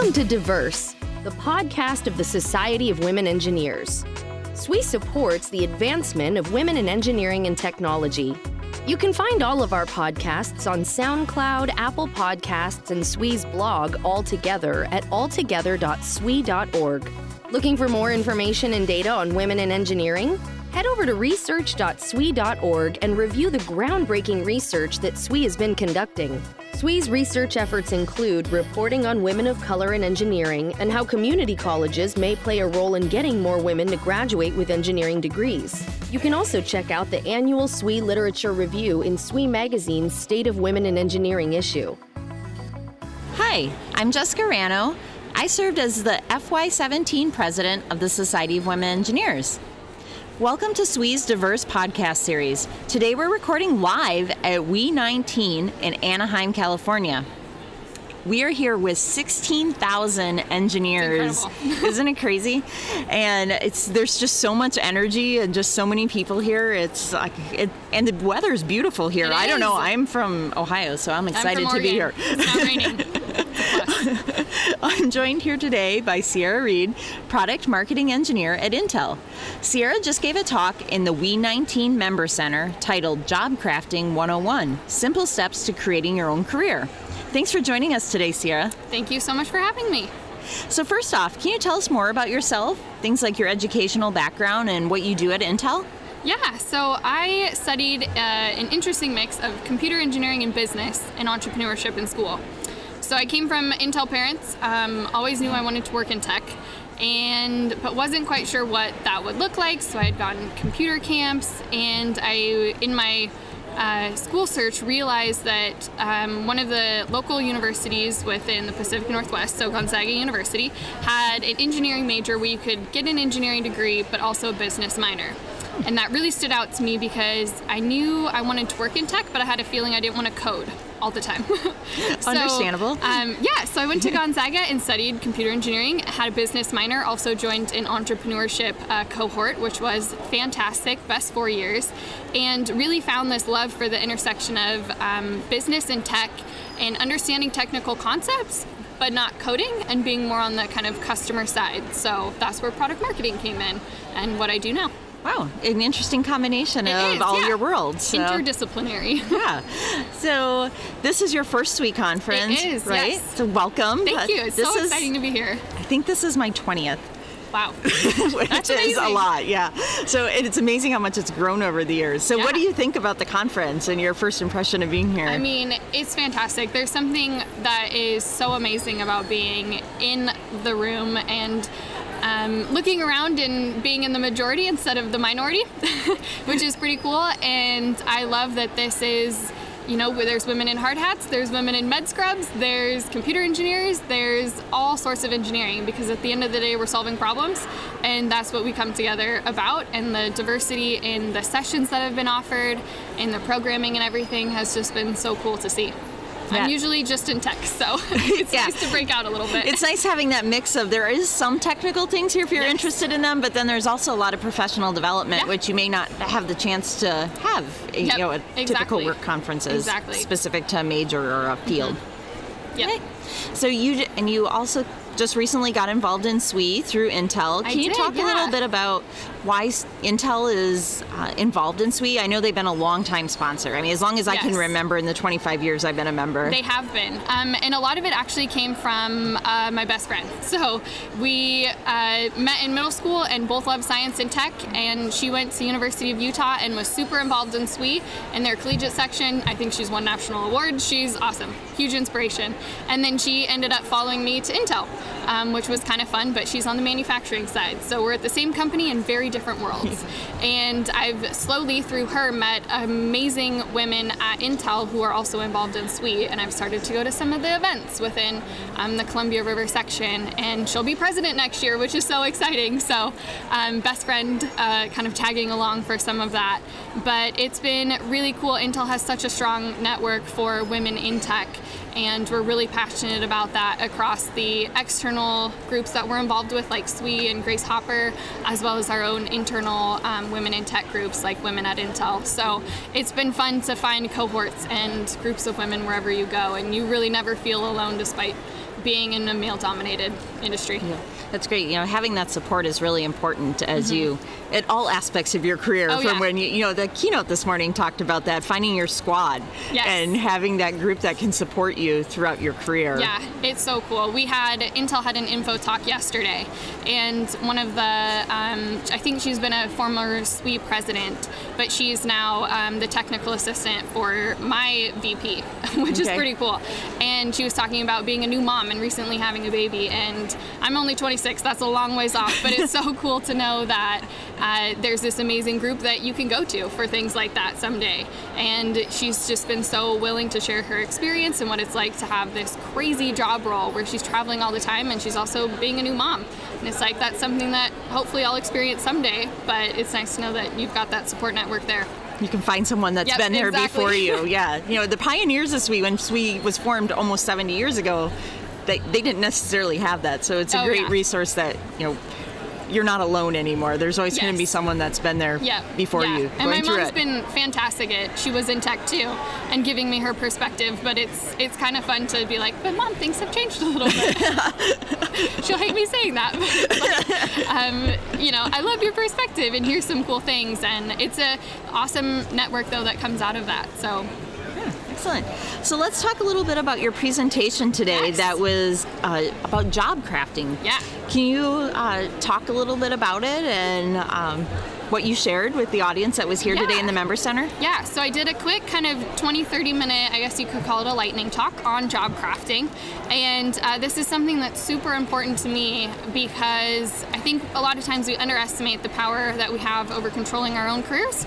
Welcome to Diverse, the podcast of the Society of Women Engineers. SWE supports the advancement of women in engineering and technology. You can find all of our podcasts on SoundCloud, Apple Podcasts, and SWE's blog all together at alltogether.swe.org. Looking for more information and data on women in engineering? Head over to research.swe.org and review the groundbreaking research that SWE has been conducting. SWE's research efforts include reporting on women of color in engineering and how community colleges may play a role in getting more women to graduate with engineering degrees. You can also check out the annual SWE Literature Review in SWE Magazine's State of Women in Engineering issue. Hi, I'm Jessica Rannow. I served as the FY17 president of the Society of Women Engineers. Welcome to SWE's Diverse Podcast Series. Today we're recording live at WE19 in Anaheim, California. We are here with 16,000 engineers. Isn't it crazy? And it's there's just so much energy and just so many people here. It's like it, and the weather's beautiful here. It I don't know. I'm from Ohio, so I'm I'm excited from to be here. It's not raining. I'm joined here today by Sierra Reid, Product Marketing Engineer at Intel. Sierra just gave a talk in the WE19 Member Center titled Job Crafting 101 Simple Steps to Creating Your Own Career. Thanks for joining us today, Sierra. Thank you so much for having me. So, first off, can you tell us more about yourself? Things like your educational background and what you do at Intel? Yeah, so I studied uh, an interesting mix of computer engineering and business and entrepreneurship in school. So I came from Intel parents, um, always knew I wanted to work in tech, and but wasn't quite sure what that would look like. So I had gone computer camps, and I in my uh, school search realized that um, one of the local universities within the Pacific Northwest, so Gonzaga University, had an engineering major where you could get an engineering degree but also a business minor. And that really stood out to me because I knew I wanted to work in tech, but I had a feeling I didn't want to code all the time. So, Understandable. Um, yeah, so I went to Gonzaga and studied computer engineering, had a business minor, also joined an entrepreneurship uh, cohort, which was fantastic, best four years, and really found this love for the intersection of um, business and tech and understanding technical concepts. But not coding and being more on the kind of customer side. So that's where product marketing came in and what I do now. Wow, an interesting combination It of is, all yeah. your worlds. So. Interdisciplinary. Yeah. So this is your first SWE conference, It is, right? yes. So welcome. Thank you. It's so is, exciting to be here. I think this is my twentieth, Wow. which That's is a lot. Yeah. So it's amazing how much it's grown over the years. So what do you think about the conference and your first impression of being here? I mean, it's fantastic. There's something that is so amazing about being in the room and um, looking around and being in the majority instead of the minority, which is pretty cool. And I love that this is. You know, there's women in hard hats, there's women in med scrubs, there's computer engineers, there's all sorts of engineering because at the end of the day, we're solving problems, and that's what we come together about. And the diversity in the sessions that have been offered, in the programming and everything has just been so cool to see. Yeah. I'm usually just in tech, so it's Yeah. nice to break out a little bit. it's nice having that mix of there is some technical things here if you're Yes. interested in them, but then there's also a lot of professional development Yeah. which you may not have the chance to have, you know, at typical work conferences Exactly. Mm-hmm. specific to a major or a field. Yep. Okay. So you and you also just recently got involved in SWE through Intel. I Can you did, talk a little bit about why Intel is uh, involved in SWE? I know they've been a long time sponsor. I mean, as long as I can remember in the 25 years I've been a member. They have been, um, and a lot of it actually came from uh, my best friend. So we uh, met in middle school and both loved science and tech. And she went to University of Utah and was super involved in SWE in their collegiate section. I think she's won national awards. She's awesome, huge inspiration. And then she ended up following me to Intel, um, which was kind of fun. But she's on the manufacturing side, so we're at the same company in very different worlds. and I've slowly through her met amazing women at Intel who are also involved in SWE, and I've started to go to some of the events within um, the Columbia River section. And she'll be president next year, which is so exciting. So, um, best friend uh, kind of tagging along for some of that. But it's been really cool. Intel has such a strong network for women in tech. And we're really passionate about that across the external groups that we're involved with, like SWE and Grace Hopper, as well as our own internal um, women in tech groups, like Women at Intel. So it's been fun to find cohorts and groups of women wherever you go, and you really never feel alone despite being in a male dominated industry. Yeah. That's great. You know, having that support is really important as mm-hmm. you at all aspects of your career. Oh, from yeah. when you, you know, the keynote this morning talked about that finding your squad yes. and having that group that can support you throughout your career. Yeah, it's so cool. We had Intel had an info talk yesterday, and one of the um, I think she's been a former SWE president, but she's now um, the technical assistant for my VP, which okay. is pretty cool. And she was talking about being a new mom and recently having a baby, and I'm only 26. That's a long ways off, but it's so cool to know that uh, there's this amazing group that you can go to for things like that someday. And she's just been so willing to share her experience and what it's like to have this crazy job role where she's traveling all the time and she's also being a new mom. And it's like that's something that hopefully I'll experience someday, but it's nice to know that you've got that support network there you can find someone that's yep, been there exactly. before you. Yeah, you know the pioneers of SWE when SWE was formed almost 70 years ago, they, they didn't necessarily have that. So it's a oh, great yeah. resource that you know you're not alone anymore. There's always yes. going to be someone that's been there yeah. before yeah. you. And my mom's it. been fantastic at. She was in tech too, and giving me her perspective. But it's it's kind of fun to be like, but mom, things have changed a little bit. She'll hate me saying that. But, um, you know, I love your perspective, and here's some cool things. And it's a awesome network though that comes out of that. So Excellent. So let's talk a little bit about your presentation today yes. that was uh, about job crafting. Yeah. Can you uh, talk a little bit about it and um, what you shared with the audience that was here yeah. today in the Member Center? Yeah, so I did a quick kind of 20, 30 minute, I guess you could call it a lightning talk on job crafting. And uh, this is something that's super important to me because I think a lot of times we underestimate the power that we have over controlling our own careers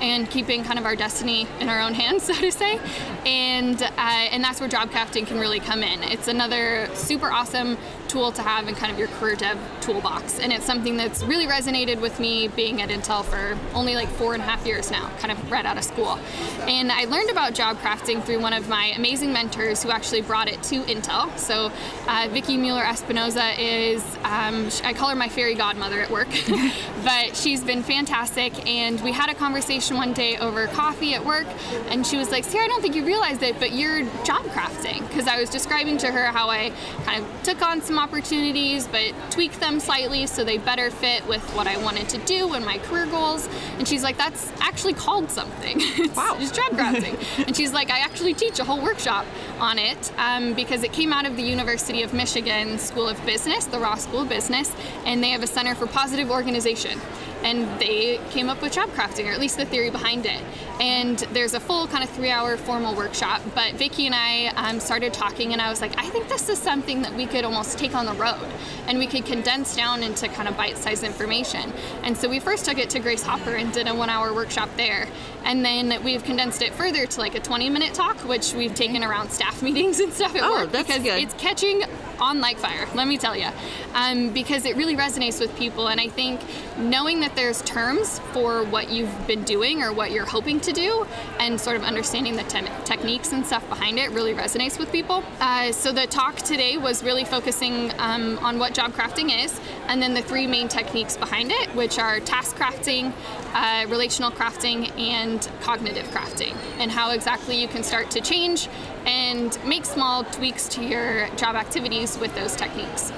and keeping kind of our destiny in our own hands, so to say. And uh, and that's where job crafting can really come in. It's another super awesome tool to have in kind of your career dev toolbox. And it's something that's really resonated with me being at Intel for only like four and a half years now, kind of right out of school. And I learned about job crafting through one of my amazing mentors who actually brought it to Intel. So uh, Vicki Mueller Espinoza is, um, I call her my fairy godmother at work, but she's been fantastic. And we had a conversation one day over coffee at work, and she was like, Sierra, I don't think you realized it, but you're job crafting. Because I was describing to her how I kind of took on some opportunities, but tweak them slightly so they better fit with what I wanted to do and my career goals. And she's like, that's actually called something. it's wow. just job crafting. and she's like, I actually teach a whole workshop on it um, because it came out of the University of Michigan School of Business, the Ross School of Business, and they have a Center for Positive Organization and they came up with job crafting, or at least the theory behind it. And there's a full kind of three hour formal workshop. But Vicki and I um, started talking, and I was like, I think this is something that we could almost take on the road and we could condense down into kind of bite sized information. And so we first took it to Grace Hopper and did a one hour workshop there. And then we've condensed it further to like a 20 minute talk, which we've taken around staff meetings and stuff at oh, work that's because good. it's catching on like fire, let me tell you, um, because it really resonates with people. And I think knowing that there's terms for what you've been doing or what you're hoping to do, and sort of understanding the te- techniques and stuff behind it really resonates with people. Uh, so the talk today was really focusing um, on what job crafting is, and then the three main techniques behind it, which are task crafting, uh, relational crafting, and cognitive crafting, and how exactly you can start to change and make small tweaks to your job activities with those techniques.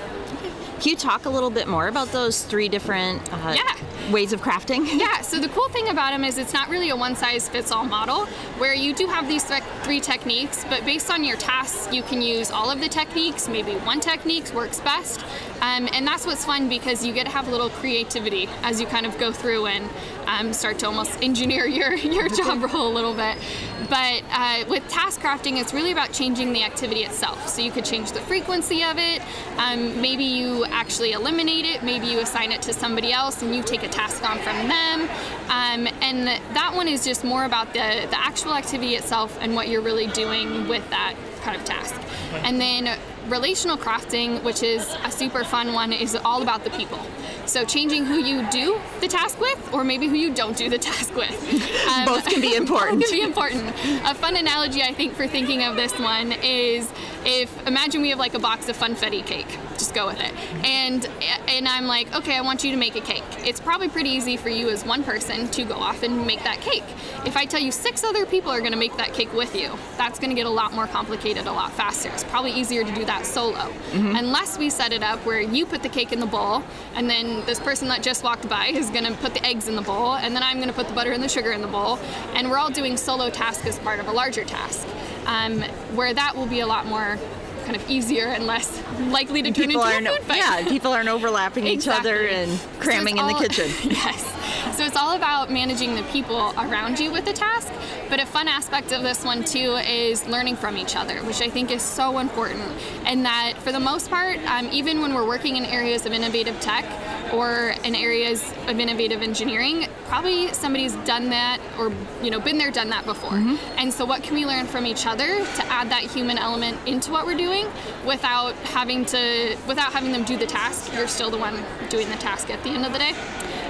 Can you talk a little bit more about those three different uh, yeah. ways of crafting? Yeah, so the cool thing about them is it's not really a one size fits all model where you do have these three techniques, but based on your tasks, you can use all of the techniques. Maybe one technique works best. Um, and that's what's fun because you get to have a little creativity as you kind of go through and um, start to almost engineer your, your job role a little bit. But uh, with task crafting, it's really about changing the activity itself. So you could change the frequency of it. Um, maybe you actually eliminate it. Maybe you assign it to somebody else and you take a task on from them. Um, and that one is just more about the, the actual activity itself and what you're really doing with that kind of task. And then relational crafting, which is a super fun one, is all about the people. So changing who you do the task with, or maybe who you don't do the task with. Um, both can be important. both can be important. A fun analogy I think for thinking of this one is if imagine we have like a box of funfetti cake, just go with it. And and I'm like, okay, I want you to make a cake. It's probably pretty easy for you as one person to go off and make that cake. If I tell you six other people are going to make that cake with you, that's going to get a lot more complicated a lot faster. It's probably easier to do that solo. Mm-hmm. Unless we set it up where you put the cake in the bowl, and then this person that just walked by is going to put the eggs in the bowl, and then I'm going to put the butter and the sugar in the bowl, and we're all doing solo tasks as part of a larger task. Um, where that will be a lot more kind of easier and less likely to turn people into a food fight. Yeah, people aren't overlapping exactly. each other and cramming so in the kitchen. yes. So it's all about managing the people around you with the task. But a fun aspect of this one too is learning from each other, which I think is so important. And that for the most part, um, even when we're working in areas of innovative tech or in areas of innovative engineering, probably somebody's done that or you know been there, done that before. Mm-hmm. And so, what can we learn from each other to add that human element into what we're doing without having to without having them do the task? You're still the one doing the task at the end of the day.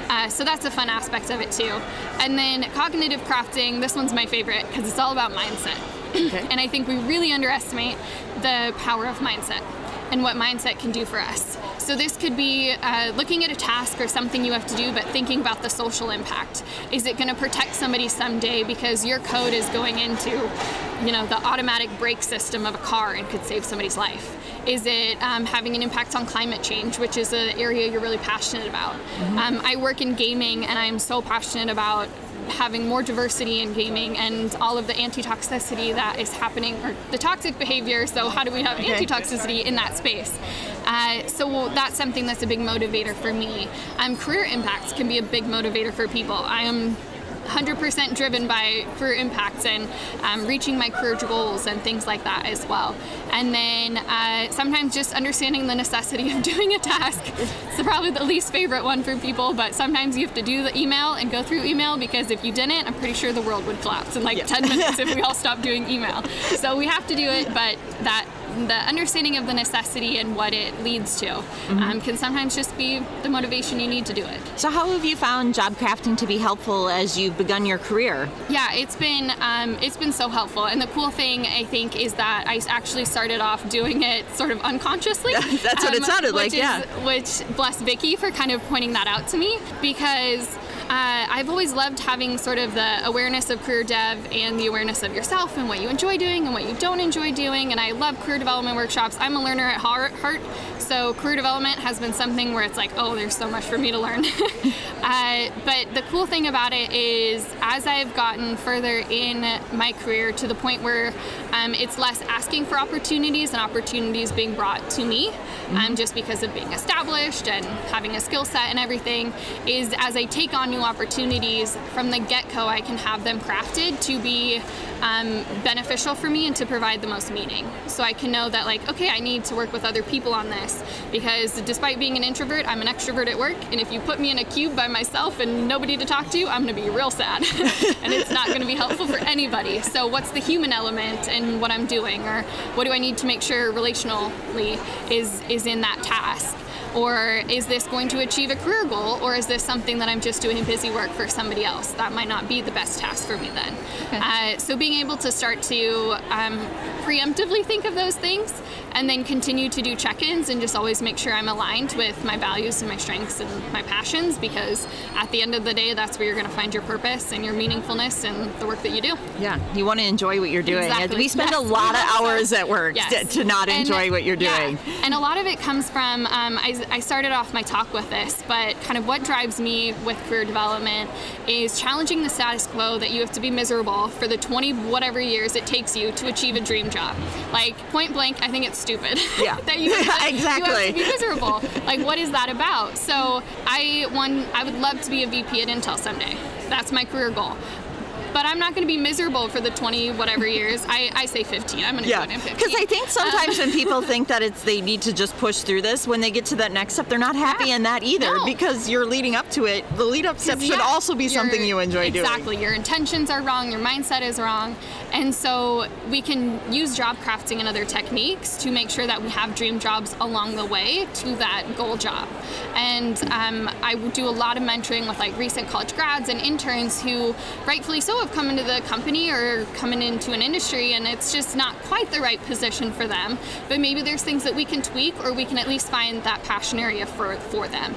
Uh, so that's a fun aspect of it too. And then cognitive crafting, this one's my favorite because it's all about mindset. Okay. and I think we really underestimate the power of mindset and what mindset can do for us. So this could be uh, looking at a task or something you have to do, but thinking about the social impact. Is it going to protect somebody someday because your code is going into, you know, the automatic brake system of a car and could save somebody's life? Is it um, having an impact on climate change, which is an area you're really passionate about? Mm-hmm. Um, I work in gaming and I'm so passionate about having more diversity in gaming and all of the anti-toxicity that is happening or the toxic behavior so how do we have okay. anti-toxicity in that space? Uh, so that's something that's a big motivator for me. Um, career impacts can be a big motivator for people. I am 100% driven by career impacts and um, reaching my career goals and things like that as well. And then uh, sometimes just understanding the necessity of doing a task. It's probably the least favorite one for people, but sometimes you have to do the email and go through email because if you didn't, I'm pretty sure the world would collapse in like yeah. 10 minutes if we all stopped doing email. So we have to do it, but that the understanding of the necessity and what it leads to mm-hmm. um, can sometimes just be the motivation you need to do it. So, how have you found job crafting to be helpful as you've begun your career? Yeah, it's been um, it's been so helpful, and the cool thing I think is that I actually started off doing it sort of unconsciously. That's what um, it sounded like, is, yeah. Which bless Vicki for kind of pointing that out to me because uh, I've always loved having sort of the awareness of career dev and the awareness of yourself and what you enjoy doing and what you don't enjoy doing. And I love career development workshops. I'm a learner at heart, so career development has been something where it's like, oh, there's so much for me to learn. uh, but the cool thing about it is, as I've gotten further in my career to the point where um, it's less asking for opportunities and opportunities being brought to me, mm-hmm. um, just because of being established and having a skill set and everything, is as I take on new opportunities from the get go, I can have them crafted to be um, beneficial for me and to provide the most meaning. So I can know that, like, okay, I need to work with other people on this because despite being an introvert, I'm an extrovert at work. And if you put me in a cube by myself and nobody to talk to, I'm going to be real sad. and it's not going to be helpful for anybody. So, what's the human element in what I'm doing? Or what do I need to make sure relationally is, is in that task? Or is this going to achieve a career goal? Or is this something that I'm just doing busy work for somebody else? That might not be the best task for me then. Okay. Uh, so being able to start to um, preemptively think of those things and then continue to do check-ins and just always make sure I'm aligned with my values and my strengths and my passions because at the end of the day that's where you're going to find your purpose and your meaningfulness and the work that you do. Yeah, you want to enjoy what you're doing. Exactly. We spend yes. a lot of hours at work yes. to, to, not and, enjoy what you're doing. Yeah. And a lot of it comes from um, I, I started off my talk with this, but kind of what drives me with career development is challenging the status quo that you have to be miserable for the 20 whatever years it takes you to achieve a dream job. Like point blank, I think it's stupid. Yeah. that you have, exactly. You have to be miserable. like what is that about? So I one I would love to be a VP at Intel someday. That's my career goal but I'm not going to be miserable for the 20 whatever years. I, I say 15. I'm going to yeah. do it in 15. Because I think sometimes um, when people think that it's they need to just push through this, when they get to that next step, they're not happy yeah. in that either no. because you're leading up to it. The lead up step should yeah, also be something you enjoy exactly. doing. Exactly. Your intentions are wrong. Your mindset is wrong. And so we can use job crafting and other techniques to make sure that we have dream jobs along the way to that goal job. And um, I do a lot of mentoring with like recent college grads and interns who rightfully so have come into the company or coming into an industry and it's just not quite the right position for them. But maybe there's things that we can tweak or we can at least find that passion area for, for them.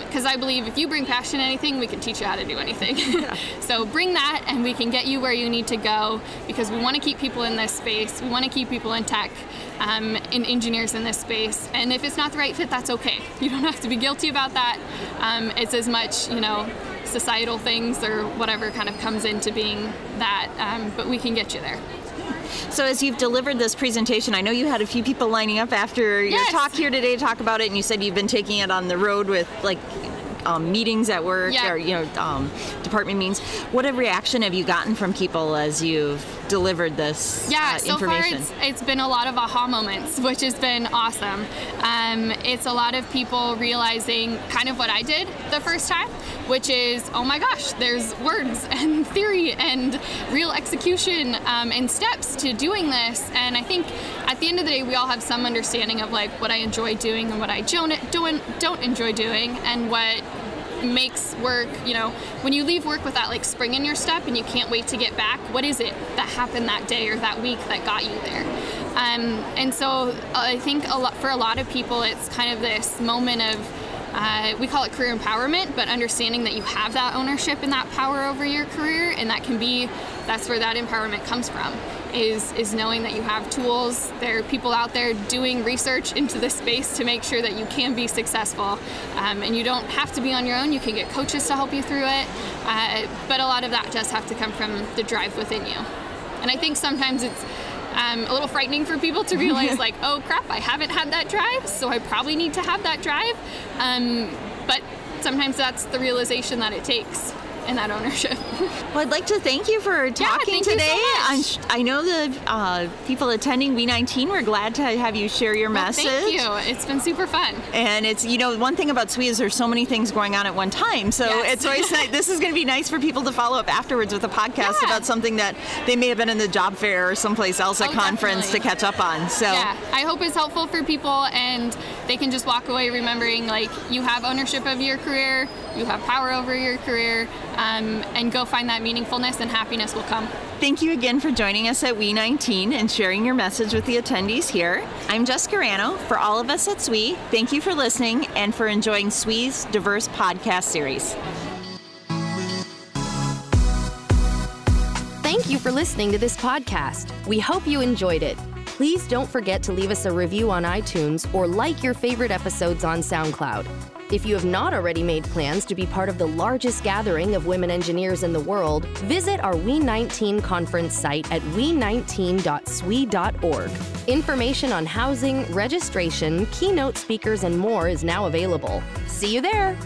Because um, I believe if you bring passion to anything, we can teach you how to do anything. Yeah. so bring that and we can get you where you need to go because we want to keep people in this space. We want to keep people in tech, um, in engineers in this space. And if it's not the right fit, that's okay. You don't have to be guilty about that. Um, it's as much, you know, societal things or whatever kind of comes into being that, um, but we can get you there. So, as you've delivered this presentation, I know you had a few people lining up after yes. your talk here today to talk about it, and you said you've been taking it on the road with like um, meetings at work yeah. or you know um, department meetings. What a reaction have you gotten from people as you've delivered this yeah, uh, so information? far it's, it's been a lot of aha moments, which has been awesome. Um, it's a lot of people realizing kind of what I did the first time, which is, oh my gosh, there's words and theory and real execution um, and steps to doing this. And I think at the end of the day, we all have some understanding of like what I enjoy doing and what I don't, don't, don't enjoy doing and what makes work, you know, when you leave work with that like spring in your step and you can't wait to get back, what is it that happened that day or that week that got you there? Um, and so uh, I think a lot, for a lot of people, it's kind of this moment of uh, we call it career empowerment, but understanding that you have that ownership and that power over your career, and that can be that's where that empowerment comes from is is knowing that you have tools. There are people out there doing research into the space to make sure that you can be successful, um, and you don't have to be on your own. You can get coaches to help you through it, uh, but a lot of that does have to come from the drive within you. And I think sometimes it's um, a little frightening for people to realize, like, oh crap, I haven't had that drive, so I probably need to have that drive. Um, but sometimes that's the realization that it takes and that ownership. well, I'd like to thank you for talking yeah, today. So i know the uh, people attending WE19 we're glad to have you share your well, message. Thank you. It's been super fun. And it's you know one thing about SWE is there's so many things going on at one time. So yes. it's always nice. This is going to be nice for people to follow up afterwards with a podcast yeah. about something that they may have been in the job fair or someplace else at oh, conference definitely. to catch up on. So yeah, I hope it's helpful for people and they can just walk away remembering like you have ownership of your career, you have power over your career, um, and go find that meaningfulness and happiness will come. Thank you again for joining us at WE19 and sharing your message with the attendees here. I'm Jessica Rannow. For all of us at SWE, thank you for listening and for enjoying SWE's diverse podcast series. Thank you for listening to this podcast. We hope you enjoyed it. Please don't forget to leave us a review on iTunes or like your favorite episodes on SoundCloud. If you have not already made plans to be part of the largest gathering of women engineers in the world, visit our WE19 conference site at we19.swe.org. Information on housing, registration, keynote speakers, and more is now available. See you there!